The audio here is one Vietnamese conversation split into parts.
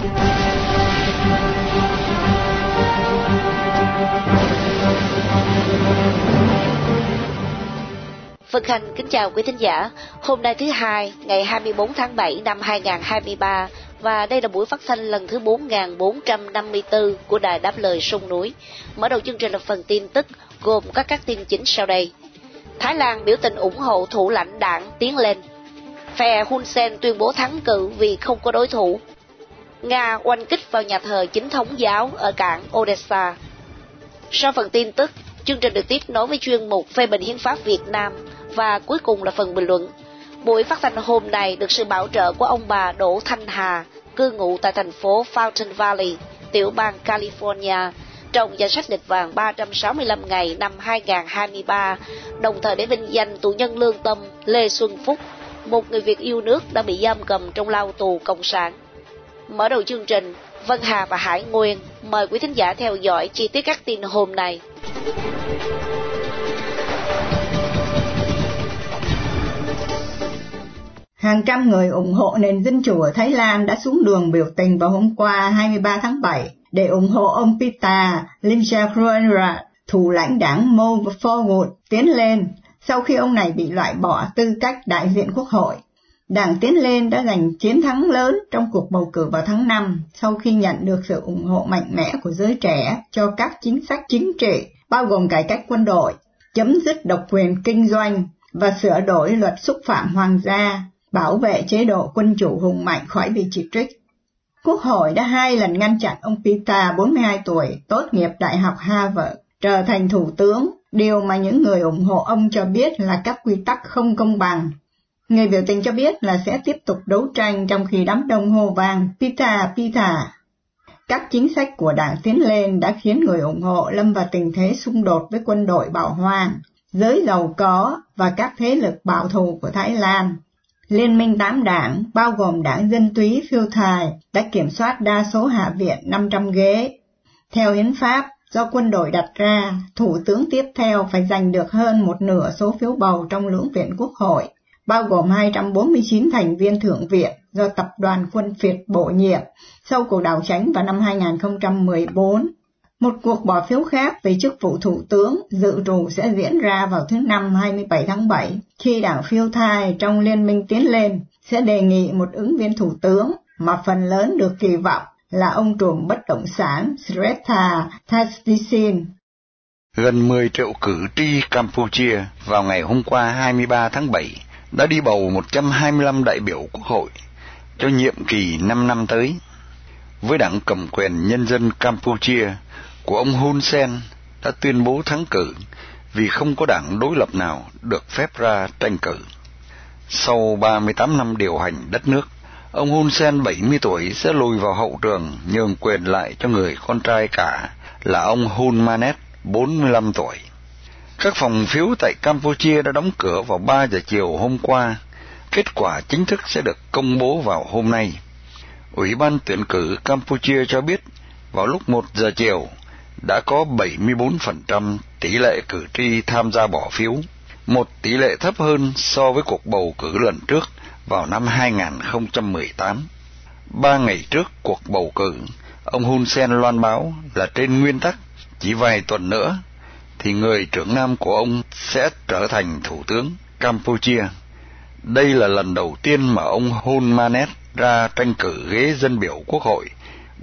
Vân Khanh kính chào quý thính giả. Hôm nay thứ hai, ngày 24 tháng 7 năm 2023 và đây là buổi phát thanh lần thứ 4454 của Đài Đáp Lời Sông Núi. Mở đầu chương trình là phần tin tức gồm các các tin chính sau đây. Thái Lan biểu tình ủng hộ thủ lãnh đảng tiến lên. Phe Hun Sen tuyên bố thắng cử vì không có đối thủ. Nga oanh kích vào nhà thờ chính thống giáo ở cảng Odessa. Sau phần tin tức, chương trình được tiếp nối với chuyên mục phê bình hiến pháp Việt Nam và cuối cùng là phần bình luận. Buổi phát thanh hôm nay được sự bảo trợ của ông bà Đỗ Thanh Hà, cư ngụ tại thành phố Fountain Valley, tiểu bang California, trong danh sách địch vàng 365 ngày năm 2023, đồng thời để vinh danh tù nhân lương tâm Lê Xuân Phúc, một người Việt yêu nước đã bị giam cầm trong lao tù cộng sản. Mở đầu chương trình, Vân Hà và Hải Nguyên mời quý thính giả theo dõi chi tiết các tin hôm nay. Hàng trăm người ủng hộ nền dân chủ ở Thái Lan đã xuống đường biểu tình vào hôm qua 23 tháng 7 để ủng hộ ông Pita Limjaroenrat, thủ lãnh đảng Move Forward, tiến lên sau khi ông này bị loại bỏ tư cách đại diện quốc hội. Đảng Tiến Lên đã giành chiến thắng lớn trong cuộc bầu cử vào tháng 5 sau khi nhận được sự ủng hộ mạnh mẽ của giới trẻ cho các chính sách chính trị, bao gồm cải cách quân đội, chấm dứt độc quyền kinh doanh và sửa đổi luật xúc phạm hoàng gia, bảo vệ chế độ quân chủ hùng mạnh khỏi bị chỉ trích. Quốc hội đã hai lần ngăn chặn ông Pita, 42 tuổi, tốt nghiệp Đại học Harvard, trở thành thủ tướng, điều mà những người ủng hộ ông cho biết là các quy tắc không công bằng. Người biểu tình cho biết là sẽ tiếp tục đấu tranh trong khi đám đông hô vang Pita, Pita. Các chính sách của đảng tiến lên đã khiến người ủng hộ lâm vào tình thế xung đột với quân đội bảo hoàng, giới giàu có và các thế lực bảo thủ của Thái Lan. Liên minh tám đảng, bao gồm đảng Dân túy phiêu thài, đã kiểm soát đa số Hạ viện 500 ghế. Theo hiến pháp, do quân đội đặt ra, thủ tướng tiếp theo phải giành được hơn một nửa số phiếu bầu trong lưỡng viện quốc hội, bao gồm 249 thành viên thượng viện do tập đoàn quân phiệt bổ nhiệm sau cuộc đảo tránh vào năm 2014. Một cuộc bỏ phiếu khác về chức vụ thủ tướng dự trù sẽ diễn ra vào thứ Năm 27 tháng 7, khi đảng phiêu thai trong Liên minh tiến lên sẽ đề nghị một ứng viên thủ tướng mà phần lớn được kỳ vọng là ông trùm bất động sản Sreta Thaksin. Gần 10 triệu cử tri Campuchia vào ngày hôm qua 23 tháng 7 đã đi bầu 125 đại biểu quốc hội cho nhiệm kỳ 5 năm tới. Với đảng cầm quyền nhân dân Campuchia của ông Hun Sen đã tuyên bố thắng cử vì không có đảng đối lập nào được phép ra tranh cử. Sau 38 năm điều hành đất nước, ông Hun Sen 70 tuổi sẽ lùi vào hậu trường nhường quyền lại cho người con trai cả là ông Hun Manet 45 tuổi. Các phòng phiếu tại Campuchia đã đóng cửa vào 3 giờ chiều hôm qua. Kết quả chính thức sẽ được công bố vào hôm nay. Ủy ban tuyển cử Campuchia cho biết vào lúc 1 giờ chiều đã có 74% tỷ lệ cử tri tham gia bỏ phiếu, một tỷ lệ thấp hơn so với cuộc bầu cử lần trước vào năm 2018. Ba ngày trước cuộc bầu cử, ông Hun Sen loan báo là trên nguyên tắc chỉ vài tuần nữa thì người trưởng nam của ông sẽ trở thành thủ tướng Campuchia. Đây là lần đầu tiên mà ông Hun Manet ra tranh cử ghế dân biểu quốc hội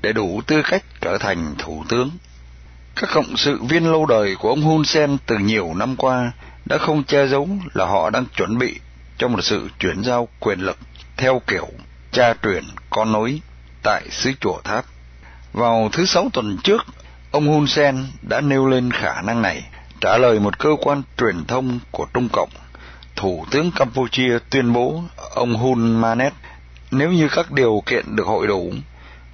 để đủ tư cách trở thành thủ tướng. Các cộng sự viên lâu đời của ông Hun Sen từ nhiều năm qua đã không che giấu là họ đang chuẩn bị cho một sự chuyển giao quyền lực theo kiểu cha truyền con nối tại xứ chùa tháp. Vào thứ sáu tuần trước, ông Hun Sen đã nêu lên khả năng này trả lời một cơ quan truyền thông của Trung Cộng. Thủ tướng Campuchia tuyên bố ông Hun Manet nếu như các điều kiện được hội đủ,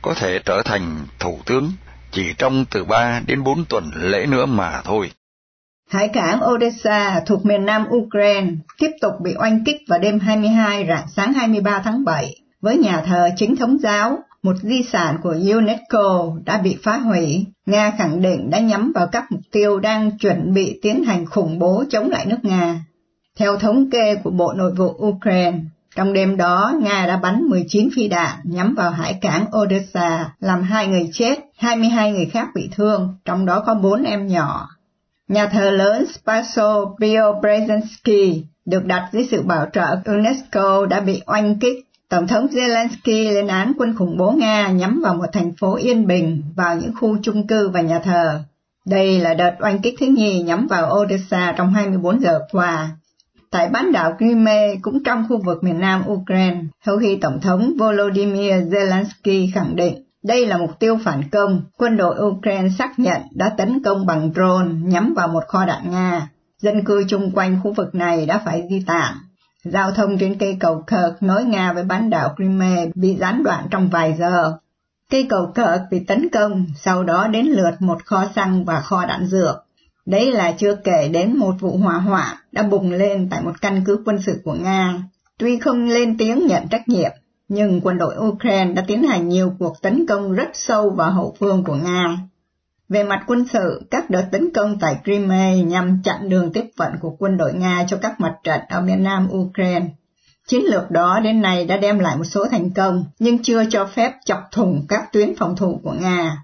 có thể trở thành thủ tướng chỉ trong từ 3 đến 4 tuần lễ nữa mà thôi. Hải cảng Odessa thuộc miền nam Ukraine tiếp tục bị oanh kích vào đêm 22 rạng sáng 23 tháng 7 với nhà thờ chính thống giáo, một di sản của UNESCO đã bị phá hủy. Nga khẳng định đã nhắm vào các mục tiêu đang chuẩn bị tiến hành khủng bố chống lại nước Nga. Theo thống kê của Bộ Nội vụ Ukraine, trong đêm đó, Nga đã bắn 19 phi đạn nhắm vào hải cảng Odessa, làm hai người chết, 22 người khác bị thương, trong đó có 4 em nhỏ. Nhà thờ lớn Spaso Preobrezhensky được đặt dưới sự bảo trợ UNESCO đã bị oanh kích. Tổng thống Zelensky lên án quân khủng bố Nga nhắm vào một thành phố yên bình, vào những khu chung cư và nhà thờ. Đây là đợt oanh kích thứ nhì nhắm vào Odessa trong 24 giờ qua. Tại bán đảo Crimea cũng trong khu vực miền nam Ukraine, sau khi Tổng thống Volodymyr Zelensky khẳng định đây là mục tiêu phản công, quân đội Ukraine xác nhận đã tấn công bằng drone nhắm vào một kho đạn Nga. Dân cư chung quanh khu vực này đã phải di tản. Giao thông trên cây cầu Kirk nối Nga với bán đảo Crimea bị gián đoạn trong vài giờ. Cây cầu Kirk bị tấn công, sau đó đến lượt một kho xăng và kho đạn dược. Đấy là chưa kể đến một vụ hỏa hoạn đã bùng lên tại một căn cứ quân sự của Nga. Tuy không lên tiếng nhận trách nhiệm, nhưng quân đội Ukraine đã tiến hành nhiều cuộc tấn công rất sâu vào hậu phương của Nga. Về mặt quân sự, các đợt tấn công tại Crimea nhằm chặn đường tiếp vận của quân đội Nga cho các mặt trận ở miền nam Ukraine. Chiến lược đó đến nay đã đem lại một số thành công, nhưng chưa cho phép chọc thủng các tuyến phòng thủ của Nga.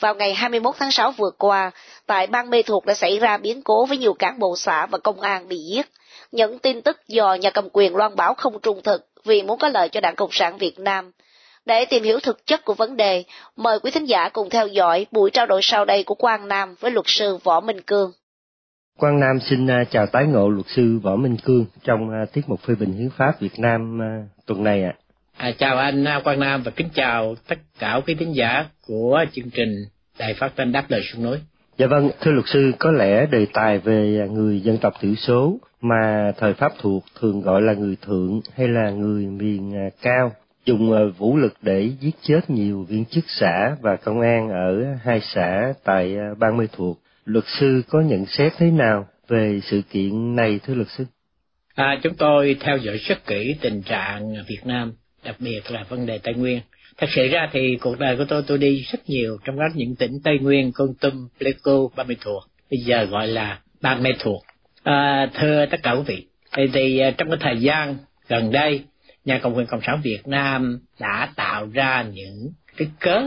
Vào ngày 21 tháng 6 vừa qua, tại bang Mê Thuộc đã xảy ra biến cố với nhiều cán bộ xã và công an bị giết. Những tin tức do nhà cầm quyền loan báo không trung thực vì muốn có lợi cho Đảng Cộng sản Việt Nam. Để tìm hiểu thực chất của vấn đề, mời quý thính giả cùng theo dõi buổi trao đổi sau đây của Quang Nam với luật sư Võ Minh Cương. Quang Nam xin à, chào tái ngộ luật sư Võ Minh Cương trong à, tiết mục phê bình hiến pháp Việt Nam à, tuần này ạ. À, chào anh Quang Nam và kính chào tất cả quý thính giả của chương trình Đài Phát thanh Đáp lời sông núi. Dạ vâng, thưa luật sư, có lẽ đề tài về người dân tộc thiểu số mà thời Pháp thuộc thường gọi là người thượng hay là người miền à, cao dùng à, vũ lực để giết chết nhiều viên chức xã và công an ở hai xã tại à, bang Mê Thuộc. Luật sư có nhận xét thế nào về sự kiện này thưa luật sư? À, chúng tôi theo dõi rất kỹ tình trạng Việt Nam, đặc biệt là vấn đề Tây Nguyên. Thật sự ra thì cuộc đời của tôi tôi đi rất nhiều trong đó những tỉnh tây nguyên con tum pleiku ba mươi thuộc bây giờ gọi là ba mươi thuộc à, thưa tất cả quý vị thì, thì à, trong cái thời gian gần đây nhà cộng quyền cộng sản việt nam đã tạo ra những cái cớ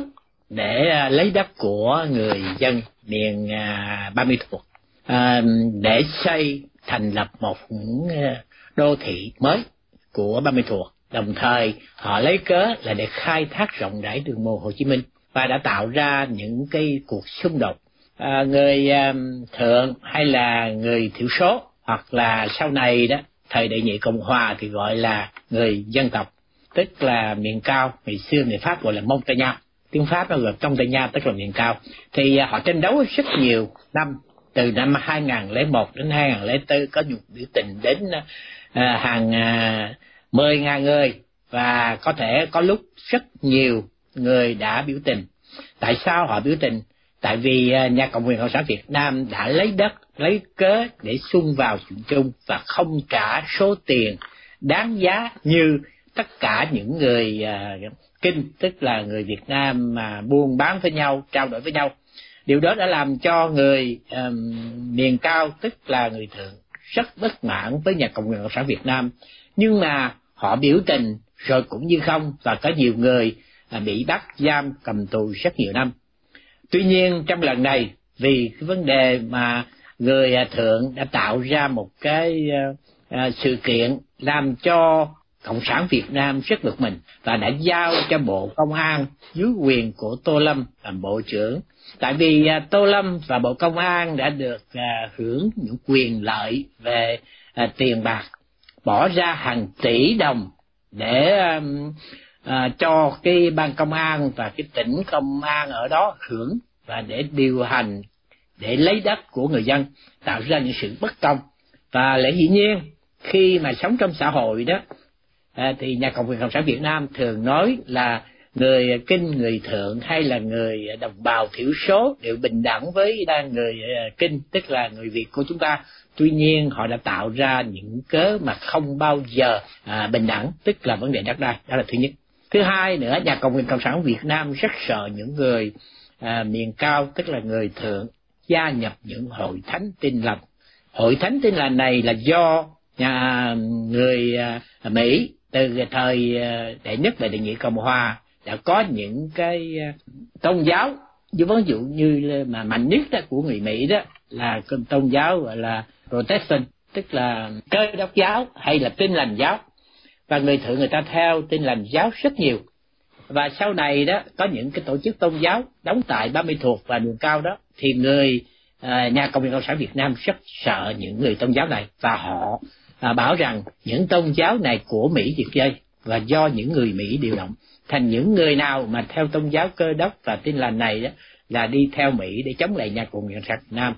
để à, lấy đất của người dân miền à, ba mươi thuộc để xây thành lập một ừ, đô thị mới của ba mươi thuộc đồng thời họ lấy cớ là để khai thác rộng rãi đường mòn Hồ Chí Minh và đã tạo ra những cái cuộc xung đột. À, người à, thượng hay là người thiểu số hoặc là sau này đó thời đại nhị cộng hòa thì gọi là người dân tộc tức là miền cao ngày xưa người pháp gọi là montagnard tiếng pháp nó gọi nha tức là miền cao. Thì à, họ tranh đấu rất nhiều năm từ năm 2001 đến 2004 có nhiều biểu tình đến à, hàng à, mười ngàn người và có thể có lúc rất nhiều người đã biểu tình. Tại sao họ biểu tình? Tại vì à, nhà Cộng quyền Cộng sản Việt Nam đã lấy đất, lấy cớ để xung vào chuyện chung và không trả số tiền đáng giá như tất cả những người uh, kinh tức là người Việt Nam mà buôn bán với nhau trao đổi với nhau điều đó đã làm cho người um, miền cao tức là người thượng rất bất mãn với nhà cộng quyền cộng sản Việt Nam nhưng mà họ biểu tình, rồi cũng như không, và có nhiều người à, bị bắt giam cầm tù rất nhiều năm. Tuy nhiên, trong lần này, vì cái vấn đề mà người à, thượng đã tạo ra một cái à, sự kiện làm cho cộng sản Việt Nam rất bực mình và đã giao cho bộ công an dưới quyền của Tô Lâm làm bộ trưởng. Tại vì Tô Lâm và bộ công an đã được hưởng những quyền lợi về tiền bạc bỏ ra hàng tỷ đồng để um, à, cho cái ban công an và cái tỉnh công an ở đó hưởng và để điều hành để lấy đất của người dân tạo ra những sự bất công. Và lẽ dĩ nhiên khi mà sống trong xã hội đó à, thì nhà cộng quyền cộng sản việt nam thường nói là người kinh người thượng hay là người đồng bào thiểu số đều bình đẳng với người à, kinh tức là người việt của chúng ta tuy nhiên họ đã tạo ra những cớ mà không bao giờ à, bình đẳng tức là vấn đề đất đai đó là thứ nhất. Thứ hai nữa nhà cộng quyền cộng sản việt nam rất sợ những người à, miền cao tức là người thượng gia nhập những hội thánh tin lành. Hội thánh tin lành này là do nhà người à, mỹ từ thời à, đệ nhất về đệ nhị cộng hòa đã có những cái à, tôn giáo. Như ví dụ như mà mạnh nhất đó của người mỹ đó là tôn giáo gọi là Protestant tức là cơ đốc giáo hay là tin lành giáo. Và người thượng người ta theo tin lành giáo rất nhiều. Và sau này đó có những cái tổ chức tôn giáo đóng tại ba mươi thuộc và đường cao đó thì người à, nhà cộng hòa cộng sản Việt Nam rất sợ những người tôn giáo này. Và họ à, bảo rằng những tôn giáo này của Mỹ diệt dây và do những người Mỹ điều động thành những người nào mà theo tôn giáo cơ đốc và tin lành này đó là đi theo Mỹ để chống lại nhà cộng hòa cộng sản Việt Nam.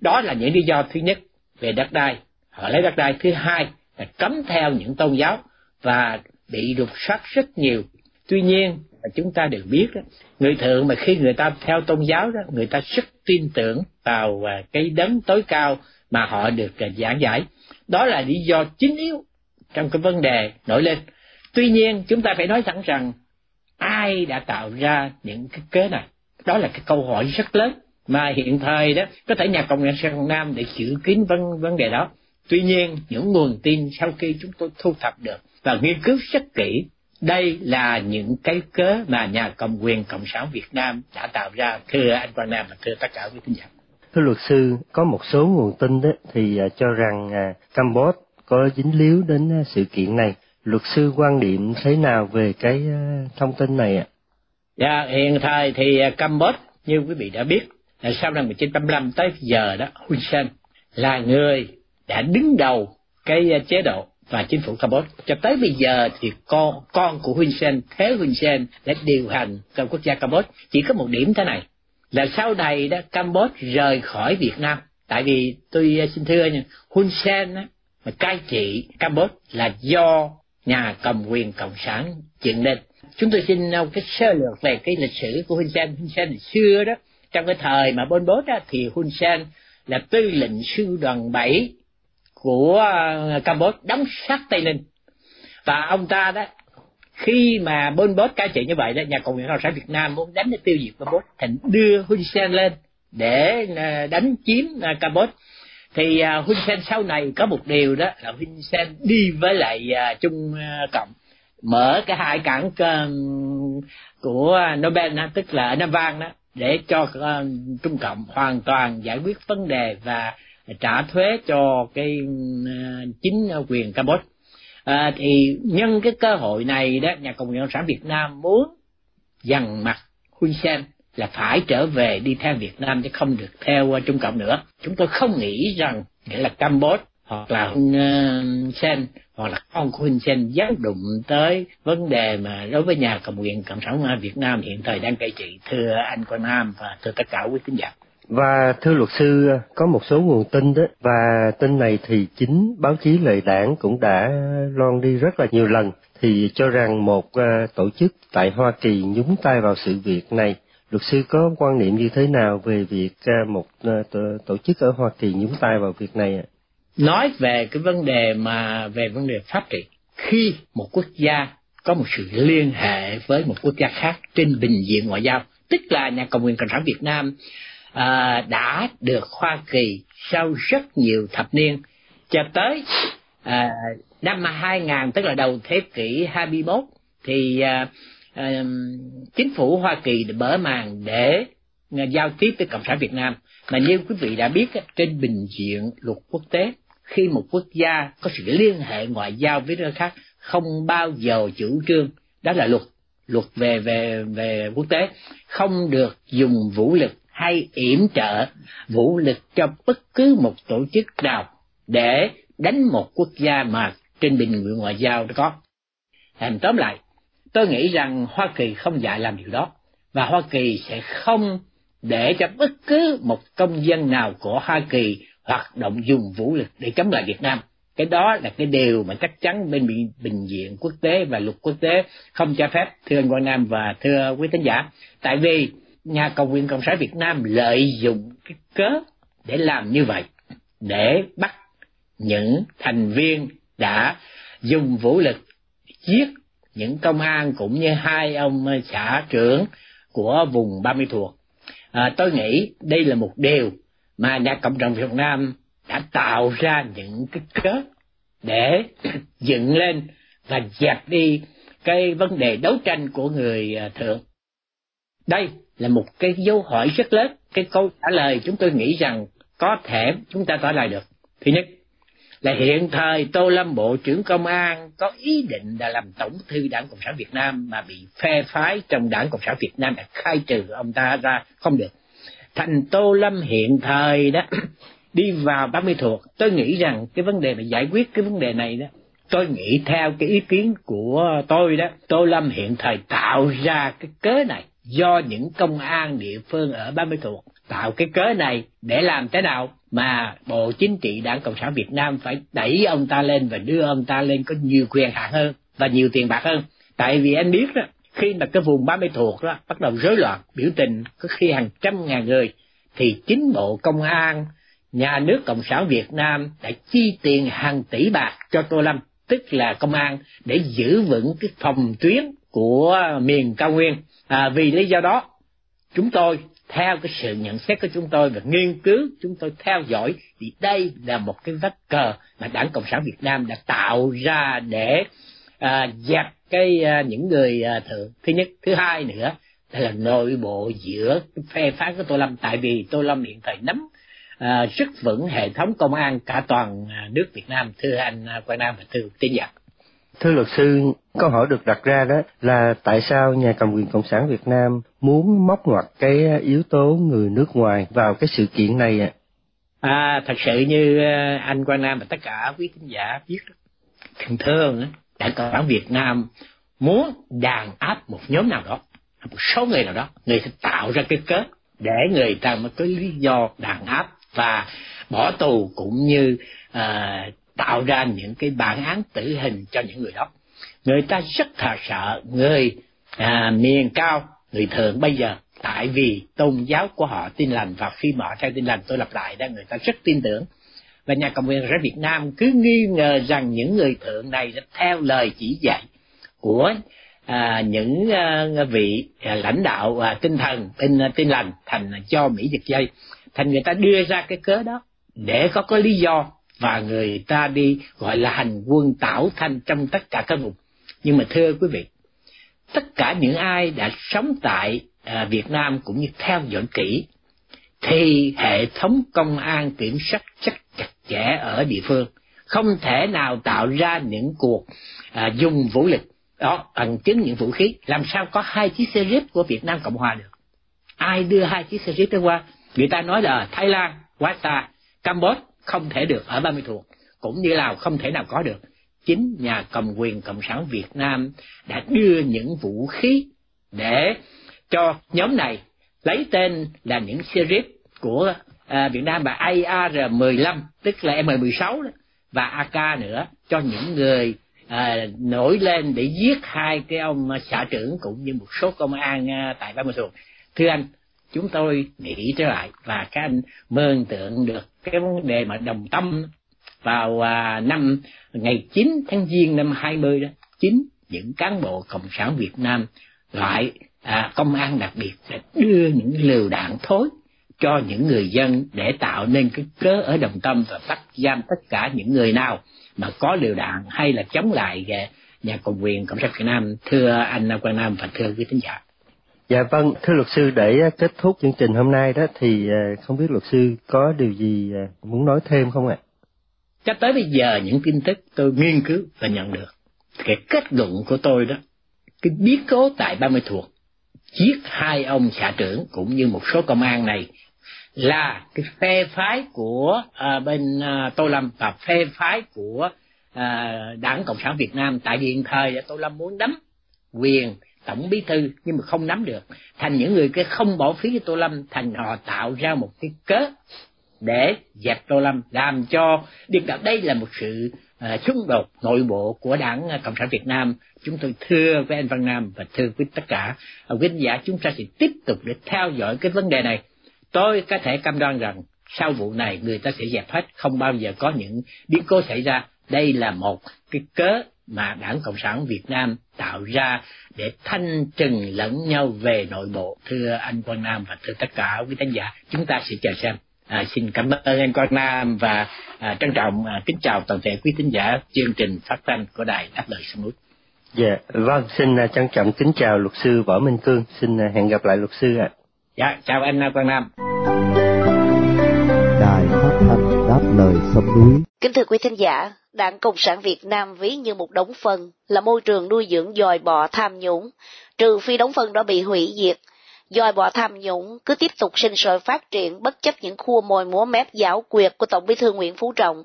Đó là những lý do thứ nhất về đất đai. Họ lấy đất đai thứ hai là cấm theo những tôn giáo và bị rục soát rất nhiều. Tuy nhiên chúng ta đều biết đó, người thượng mà khi người ta theo tôn giáo đó người ta rất tin tưởng vào à, cái đấng tối cao mà họ được à, giảng giải. Đó là lý do chính yếu trong cái vấn đề nổi lên. Tuy nhiên chúng ta phải nói thẳng rằng ai đã tạo ra những cái kế này? Đó là cái câu hỏi rất lớn mà hiện thời đó có thể nhà cộng sản Việt Nam để chữ kín vấn vấn đề đó. Tuy nhiên những nguồn tin sau khi chúng tôi thu thập được và nghiên cứu rất kỹ đây là những cái cớ mà nhà cầm quyền cộng sản Việt Nam đã tạo ra thưa anh Quang Nam và thưa tất cả quý khán giả. Thưa luật sư có một số nguồn tin đó thì à, cho rằng à, Campuchia có dính líu đến à, sự kiện này. Luật sư quan điểm thế nào về cái thông tin này ạ? Dạ, hiện thời thì Campuchia như quý vị đã biết là sau năm 1985 tới giờ đó Hun Sen là người đã đứng đầu cái ờ, chế độ và chính phủ Campuchia cho tới bây giờ thì con con của Hun Sen thế Hun Sen đã điều hành trong quốc gia Campuchia chỉ có một điểm thế này là sau này đó Campuchia rời khỏi Việt Nam. Tại vì tôi ờ, xin thưa nha Hun Sen á, mà cai trị Campuchia là do nhà cầm quyền cộng sản dựng lên. chúng tôi xin ờ, cái sơ lược về cái lịch sử của Hun Sen. Hun Sen xưa đó trong cái thời mà Pol Pot á, thì Hun Sen là tư lệnh sư đoàn 7 của ờ, Campuchia đóng sát Tây Ninh. Và ông ta đó khi mà Pol Pot cai trị như vậy đó nhà cộng sản cộng sản Việt Nam muốn đánh để tiêu diệt Pol Pot thành đưa Hun Sen lên để ờ, đánh chiếm ờ, Campuchia thì Hun Sen sau này có một điều đó là Hun Sen đi với lại Trung Cộng mở cái hai cảng của Nobel đó, tức là ở Nam Vang đó để cho uh, Trung Cộng hoàn toàn giải quyết vấn đề và trả thuế cho cái uh, chính quyền Campuchia. À, ờ, thì nhân cái cơ hội này đó nhà cộng sản Việt Nam muốn dằn mặt Hun Sen là phải trở về đi theo Việt Nam chứ không được theo Trung Cộng nữa. Chúng tôi không nghĩ rằng nghĩa là Campuchia hoặc là Hun Sen hoặc là con của Hun Sen dám đụng tới vấn đề mà đối với nhà cầm quyền cộng sản Việt Nam hiện thời đang cai trị thưa anh Quang Nam và thưa tất cả quý khán giả. Và thưa luật sư, có một số nguồn tin đó và tin này thì chính báo chí lời đảng cũng đã loan đi rất là nhiều lần thì cho rằng một ờ, tổ chức tại Hoa Kỳ nhúng tay vào sự việc này. Luật sư có quan niệm như thế nào về việc ờ, một ờ, tổ, tổ chức ở Hoa Kỳ nhúng tay vào việc này ạ? Nói về cái vấn đề mà về vấn đề pháp trị. Khi một quốc gia có một sự liên hệ với một quốc gia khác trên bình diện ngoại giao tức là nhà cầm quyền cộng sản việt nam à, đã được hoa kỳ sau rất nhiều thập niên cho tới à, năm 2000 tức là đầu thế kỷ 21 thì à, à, chính phủ Hoa Kỳ đã mở màn để giao tiếp với cộng sản Việt Nam mà như quý vị đã biết trên bình diện luật quốc tế khi một quốc gia có sự liên hệ ngoại giao với nơi khác không bao giờ chủ trương đó là luật luật về về về quốc tế không được dùng vũ lực hay yểm trợ vũ lực cho bất cứ một tổ chức nào để đánh một quốc gia mà trên bình nguyện ngoại giao đó có. Thành tóm lại, tôi nghĩ rằng Hoa Kỳ không dạy làm điều đó và Hoa Kỳ sẽ không để cho bất cứ một công dân nào của Hoa Kỳ hoạt động dùng vũ lực để chống lại Việt Nam. Cái đó là cái điều mà chắc chắn bên bình, diện quốc tế và luật quốc tế không cho phép, thưa anh Quang Nam và thưa quý thính giả. Tại vì nhà cầm quyền Cộng sản Việt Nam lợi dụng cái cớ để làm như vậy, để bắt những thành viên đã dùng vũ lực giết những công an cũng như hai ông xã trưởng của vùng Ba Mươi thuộc. À, tôi nghĩ đây là một điều mà nhà cộng đồng Việt Nam đã tạo ra những cái cớ để dựng lên và dẹp đi cái vấn đề đấu tranh của người à, thượng. Đây là một cái dấu hỏi rất lớn. Cái câu trả lời chúng tôi nghĩ rằng có thể chúng ta trả lời được. Thứ nhất, là hiện thời Tô Lâm Bộ trưởng Công an có ý định là làm tổng thư đảng Cộng sản Việt Nam mà bị phe phái trong đảng Cộng sản Việt Nam đã khai trừ ông ta ra không được. Thành Tô Lâm hiện thời đó đi vào 30 thuộc, tôi nghĩ rằng cái vấn đề mà giải quyết cái vấn đề này đó, tôi nghĩ theo cái ý kiến của tôi đó, Tô Lâm hiện thời tạo ra cái cớ này do những công an địa phương ở 30 thuộc tạo cái cớ này để làm thế nào mà Bộ Chính trị Đảng Cộng sản Việt Nam phải đẩy ông ta lên và đưa ông ta lên có nhiều quyền hạn hơn và nhiều tiền bạc hơn. Tại vì anh biết đó, khi mà cái vùng 30 thuộc đó bắt đầu rối loạn, biểu tình có khi hàng trăm ngàn người, thì chính Bộ Công an, nhà nước Cộng sản Việt Nam đã chi tiền hàng tỷ bạc cho Tô Lâm, tức là công an, để giữ vững cái phòng tuyến của miền cao nguyên. À, vì lý do đó, chúng tôi theo cái sự nhận xét của chúng tôi và nghiên cứu chúng tôi theo dõi thì đây là một cái vết cờ mà đảng cộng sản việt nam đã tạo ra để à, dẹp cái à, những người à, thượng thứ nhất. Thứ hai nữa là nội bộ giữa phe phái của tô lâm. Tại vì tô lâm hiện thời nắm à, rất vững hệ thống công an cả toàn à, nước việt nam thưa anh à, quang nam và thưa tiến giả Thưa luật sư, câu hỏi được đặt ra đó là tại sao nhà cầm quyền Cộng sản Việt Nam muốn móc ngoặt cái yếu tố người nước ngoài vào cái sự kiện này ạ? À? à, thật sự như ờ, anh Quang Nam và tất cả quý khán giả biết thường thường Đảng Cộng sản Việt Nam muốn đàn áp một nhóm nào đó, một số người nào đó, người sẽ tạo ra cái cớ để người ta mới có lý do đàn áp và bỏ tù cũng như uh, tạo ra những cái bản án tử hình cho những người đó. Người ta rất là sợ người à, miền cao người thượng bây giờ. Tại vì tôn giáo của họ tin lành và khi mở theo tin lành tôi lặp lại đó người ta rất tin tưởng. Và nhà cầm quyền ở Việt Nam cứ nghi ngờ rằng những người thượng này đã theo lời chỉ dạy của à, những à, vị à, lãnh đạo à, tinh thần tin à, tin lành thành cho Mỹ giật dây. Thành người ta đưa ra cái cớ đó để có có lý do và người ta đi gọi là hành quân tảo thanh trong tất cả các vùng. Nhưng mà thưa quý vị tất cả những ai đã sống tại à, Việt Nam cũng như theo dõi kỹ thì hệ thống công an kiểm soát rất chặt chẽ ở địa phương. Không thể nào tạo ra những cuộc à, dùng vũ lực đó bằng chứng những vũ khí. Làm sao có hai chiếc xe jeep của Việt Nam Cộng Hòa được? Ai đưa hai chiếc xe jeep đó qua? Người ta nói là Thái Lan quá xa Campuchia không thể được ở ba mươi thuộc cũng như Lào không thể nào có được chính nhà cầm quyền cộng sản Việt Nam đã đưa những vũ khí để cho nhóm này lấy tên là những series của à, Việt Nam và AR-15 tức là M16 đó, và AK nữa cho những người à, nổi lên để giết hai cái ông xã trưởng cũng như một số công an à, tại Ba Mươi Thuộc. Thưa anh, chúng tôi nghĩ trở lại và các anh mơ tưởng được cái vấn đề mà đồng tâm vào à, năm ngày 9 tháng Giêng năm 20 đó, chính những cán bộ cộng sản Việt Nam lại à, công an đặc biệt sẽ đưa những lựu đạn thối cho những người dân để tạo nên cái cớ ở đồng tâm và bắt giam tất cả những người nào mà có liều đạn hay là chống lại à, nhà cầm quyền cộng sản Việt Nam thưa anh Quang Nam và thưa quý thính giả. Dạ vâng, thưa luật sư để à, kết thúc chương trình hôm nay đó thì à, không biết luật sư có điều gì à, muốn nói thêm không ạ? Cho tới bây giờ những tin tức tôi nghiên cứu và nhận được, cái kết luận của tôi đó, cái biến cố tại ba mươi thuộc giết hai ông xã trưởng cũng như một số công an này là cái phe phái của à, bên à, Tô Lâm và phe phái của à, Đảng Cộng sản Việt Nam tại hiện thời Tô Lâm muốn nắm quyền tổng bí thư nhưng mà không nắm được. Thành những người cái không bỏ phí cho Tô Lâm thành họ tạo ra một cái cớ để dẹp Tô Lâm làm cho điệp gặp đây là một sự uh, xung đột nội bộ của đảng à, Cộng sản Việt Nam. Chúng tôi thưa với anh Văn Nam và thưa với tất cả à, quý khán giả chúng ta sẽ tiếp tục để theo dõi cái vấn đề này. Tôi có thể cam đoan rằng sau vụ này người ta sẽ dẹp hết không bao giờ có những biến cố xảy ra. Đây là một cái cớ mà đảng cộng sản việt nam tạo ra để thanh trừng lẫn nhau về nội bộ thưa anh quang nam và thưa tất cả quý khán giả chúng ta sẽ chờ xem À, xin cảm ơn anh Quang Nam và à, trân trọng à, kính chào toàn thể quý thính giả chương trình phát thanh của đài đáp lời sông núi. Dạ, vâng, xin uh, trân trọng kính chào luật sư Võ Minh Cương, xin uh, hẹn gặp lại luật sư ạ. À. Dạ, chào anh Quang Nam lời sông núi. Kính thưa quý thính giả, Đảng Cộng sản Việt Nam ví như một đống phân, là môi trường nuôi dưỡng dòi bọ tham nhũng, trừ phi đống phân đó bị hủy diệt. Dòi bọ tham nhũng cứ tiếp tục sinh sôi phát triển bất chấp những khua mồi múa mép giáo quyệt của Tổng bí thư Nguyễn Phú Trọng.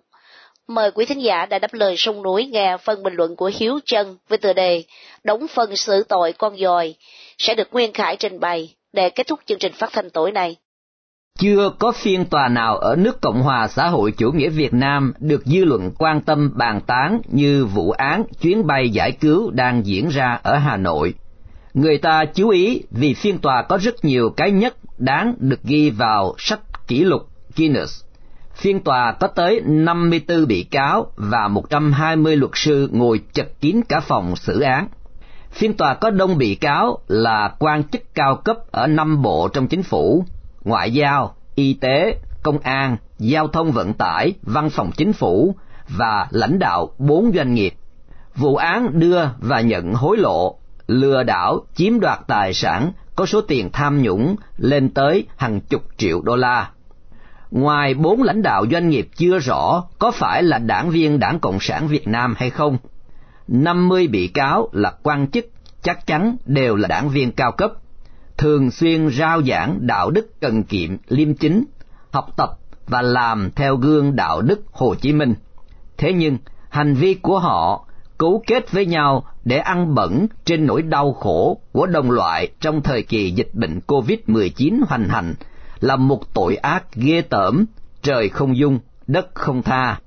Mời quý thính giả đã đáp lời sông núi nghe phần bình luận của Hiếu Trân với tựa đề Đóng phân xử tội con dòi sẽ được Nguyên Khải trình bày để kết thúc chương trình phát thanh tối nay. Chưa có phiên tòa nào ở nước Cộng hòa xã hội chủ nghĩa Việt Nam được dư luận quan tâm bàn tán như vụ án chuyến bay giải cứu đang diễn ra ở Hà Nội. Người ta chú ý vì phiên tòa có rất nhiều cái nhất đáng được ghi vào sách kỷ lục Guinness. Phiên tòa có tới 54 bị cáo và 120 luật sư ngồi chật kín cả phòng xử án. Phiên tòa có đông bị cáo là quan chức cao cấp ở năm bộ trong chính phủ, ngoại giao, y tế, công an, giao thông vận tải, văn phòng chính phủ và lãnh đạo bốn doanh nghiệp. Vụ án đưa và nhận hối lộ, lừa đảo, chiếm đoạt tài sản có số tiền tham nhũng lên tới hàng chục triệu đô la. Ngoài bốn lãnh đạo doanh nghiệp chưa rõ có phải là đảng viên đảng Cộng sản Việt Nam hay không, 50 bị cáo là quan chức chắc chắn đều là đảng viên cao cấp, thường xuyên rao giảng đạo đức cần kiệm, liêm chính, học tập và làm theo gương đạo đức Hồ Chí Minh. Thế nhưng, hành vi của họ cấu kết với nhau để ăn bẩn trên nỗi đau khổ của đồng loại trong thời kỳ dịch bệnh COVID-19 hoành hành là một tội ác ghê tởm, trời không dung, đất không tha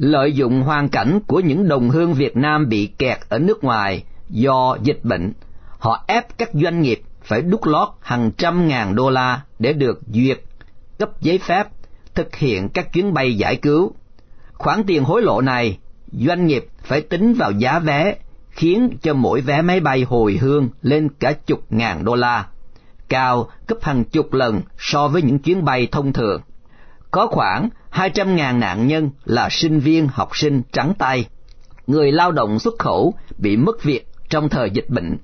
lợi dụng hoàn cảnh của những đồng hương Việt Nam bị kẹt ở nước ngoài do dịch bệnh, họ ép các doanh nghiệp phải đút lót hàng trăm ngàn đô la để được duyệt, cấp giấy phép, thực hiện các chuyến bay giải cứu. Khoản tiền hối lộ này, doanh nghiệp phải tính vào giá vé, khiến cho mỗi vé máy bay hồi hương lên cả chục ngàn đô la, cao gấp hàng chục lần so với những chuyến bay thông thường. Có khoảng 200.000 nạn nhân là sinh viên học sinh trắng tay, người lao động xuất khẩu bị mất việc trong thời dịch bệnh.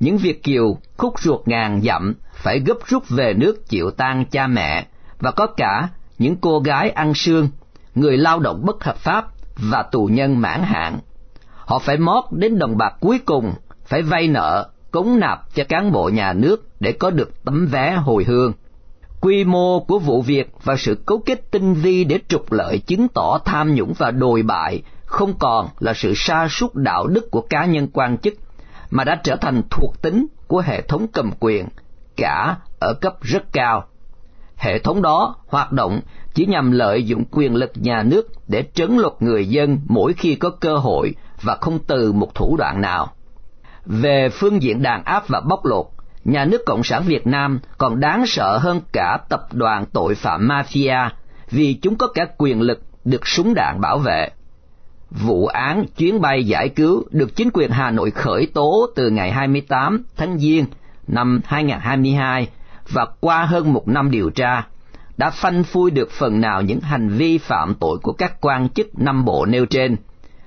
Những Việt kiều khúc ruột ngàn dặm phải gấp rút về nước chịu tang cha mẹ và có cả những cô gái ăn sương, người lao động bất hợp pháp và tù nhân mãn hạn. Họ phải mót đến đồng bạc cuối cùng, phải vay nợ, cống nạp cho cán bộ nhà nước để có được tấm vé hồi hương. Quy mô của vụ việc và sự cấu kết tinh vi để trục lợi chứng tỏ tham nhũng và đồi bại không còn là sự sa sút đạo đức của cá nhân quan chức, mà đã trở thành thuộc tính của hệ thống cầm quyền, cả ở cấp rất cao. Hệ thống đó hoạt động chỉ nhằm lợi dụng quyền lực nhà nước để trấn lột người dân mỗi khi có cơ hội và không từ một thủ đoạn nào. Về phương diện đàn áp và bóc lột, nhà nước Cộng sản Việt Nam còn đáng sợ hơn cả tập đoàn tội phạm mafia vì chúng có cả quyền lực được súng đạn bảo vệ. Vụ án chuyến bay giải cứu được chính quyền Hà Nội khởi tố từ ngày 28 tháng Giêng năm 2022 và qua hơn một năm điều tra, đã phanh phui được phần nào những hành vi phạm tội của các quan chức năm bộ nêu trên,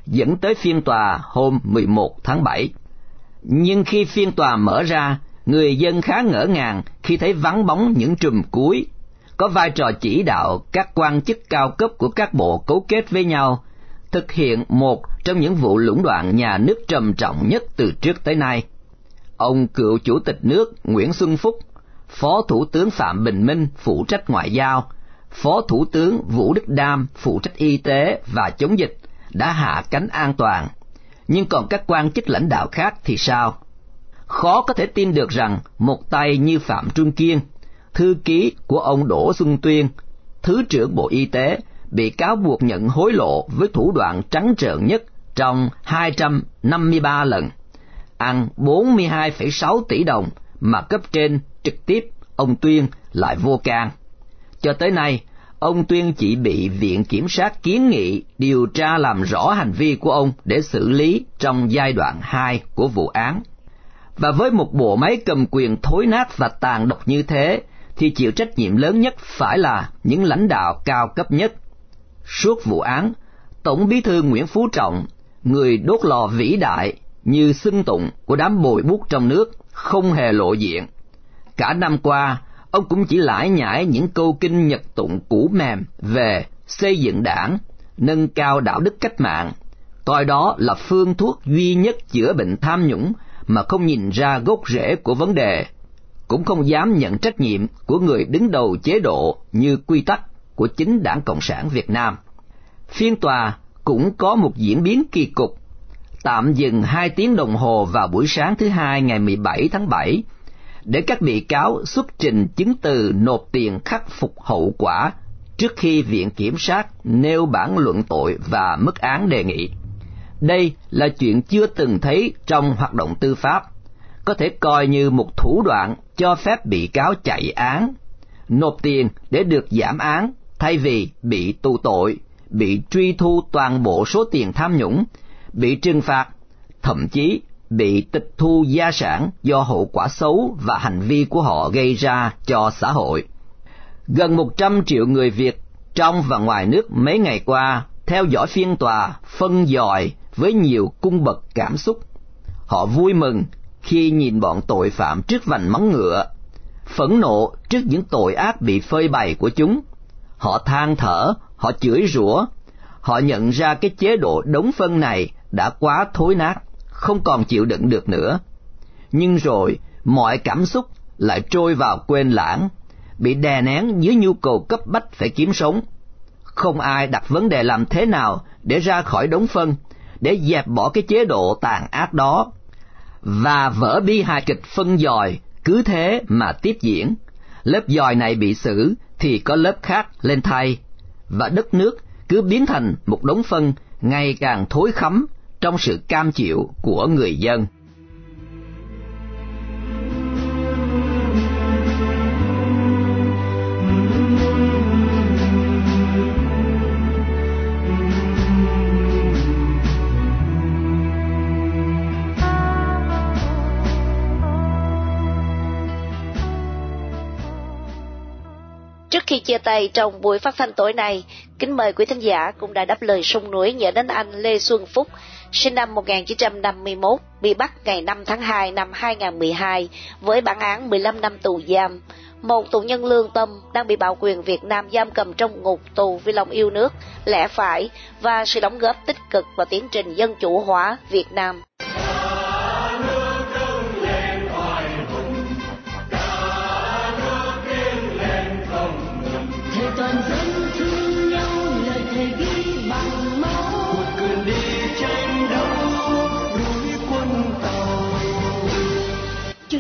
dẫn tới phiên tòa hôm 11 tháng 7. Nhưng khi phiên tòa mở ra, người dân khá ngỡ ngàng khi thấy vắng bóng những trùm cuối, có vai trò chỉ đạo các quan chức cao cấp của các bộ cấu kết với nhau, thực hiện một trong những vụ lũng đoạn nhà nước trầm trọng nhất từ trước tới nay. Ông cựu chủ tịch nước Nguyễn Xuân Phúc, Phó Thủ tướng Phạm Bình Minh phụ trách ngoại giao, Phó Thủ tướng Vũ Đức Đam phụ trách y tế và chống dịch đã hạ cánh an toàn. Nhưng còn các quan chức lãnh đạo khác thì sao? Khó có thể tin được rằng một tay như Phạm Trung Kiên, thư ký của ông Đỗ Xuân Tuyên, Thứ trưởng Bộ Y tế, bị cáo buộc nhận hối lộ với thủ đoạn trắng trợn nhất trong 253 lần, ăn 42,6 tỷ đồng mà cấp trên trực tiếp ông Tuyên lại vô can. Cho tới nay, ông Tuyên chỉ bị Viện Kiểm sát kiến nghị điều tra làm rõ hành vi của ông để xử lý trong giai đoạn 2 của vụ án. Và với một bộ máy cầm quyền thối nát và tàn độc như thế, thì chịu trách nhiệm lớn nhất phải là những lãnh đạo cao cấp nhất. Suốt vụ án, Tổng bí thư Nguyễn Phú Trọng, người đốt lò vĩ đại như xưng tụng của đám bồi bút trong nước, không hề lộ diện. Cả năm qua, ông cũng chỉ lải nhải những câu kinh nhật tụng cũ mềm về xây dựng đảng, nâng cao đạo đức cách mạng, coi đó là phương thuốc duy nhất chữa bệnh tham nhũng mà không nhìn ra gốc rễ của vấn đề, cũng không dám nhận trách nhiệm của người đứng đầu chế độ như quy tắc của chính Đảng Cộng sản Việt Nam. Phiên tòa cũng có một diễn biến kỳ cục, tạm dừng hai tiếng đồng hồ vào buổi sáng thứ hai ngày 17 tháng 7 để các bị cáo xuất trình chứng từ nộp tiền khắc phục hậu quả trước khi viện kiểm sát nêu bản luận tội và mức án đề nghị. Đây là chuyện chưa từng thấy trong hoạt động tư pháp, có thể coi như một thủ đoạn cho phép bị cáo chạy án, nộp tiền để được giảm án thay vì bị tù tội, bị truy thu toàn bộ số tiền tham nhũng, bị trừng phạt, thậm chí bị tịch thu gia sản do hậu quả xấu và hành vi của họ gây ra cho xã hội. Gần 100 triệu người Việt trong và ngoài nước mấy ngày qua theo dõi phiên tòa phân dòi với nhiều cung bậc cảm xúc. Họ vui mừng khi nhìn bọn tội phạm trước vành móng ngựa, phẫn nộ trước những tội ác bị phơi bày của chúng. Họ than thở, họ chửi rủa, họ nhận ra cái chế độ đống phân này đã quá thối nát không còn chịu đựng được nữa. Nhưng rồi, mọi cảm xúc lại trôi vào quên lãng, bị đè nén dưới nhu cầu cấp bách phải kiếm sống. Không ai đặt vấn đề làm thế nào để ra khỏi đống phân, để dẹp bỏ cái chế độ tàn ác đó. Và vở bi hài kịch phân dòi cứ thế mà tiếp diễn. Lớp dòi này bị xử thì có lớp khác lên thay, và đất nước cứ biến thành một đống phân ngày càng thối khắm trong sự cam chịu của người dân. Chia tay trong buổi phát thanh tối nay, kính mời quý thính giả cũng đã đáp lời sông núi nhớ đến anh Lê Xuân Phúc, sinh năm 1951, bị bắt ngày 5 tháng 2 năm 2012 với bản án 15 năm tù giam. Một tù nhân lương tâm đang bị bạo quyền Việt Nam giam cầm trong ngục tù vì lòng yêu nước, lẽ phải và sự đóng góp tích cực vào tiến trình dân chủ hóa Việt Nam.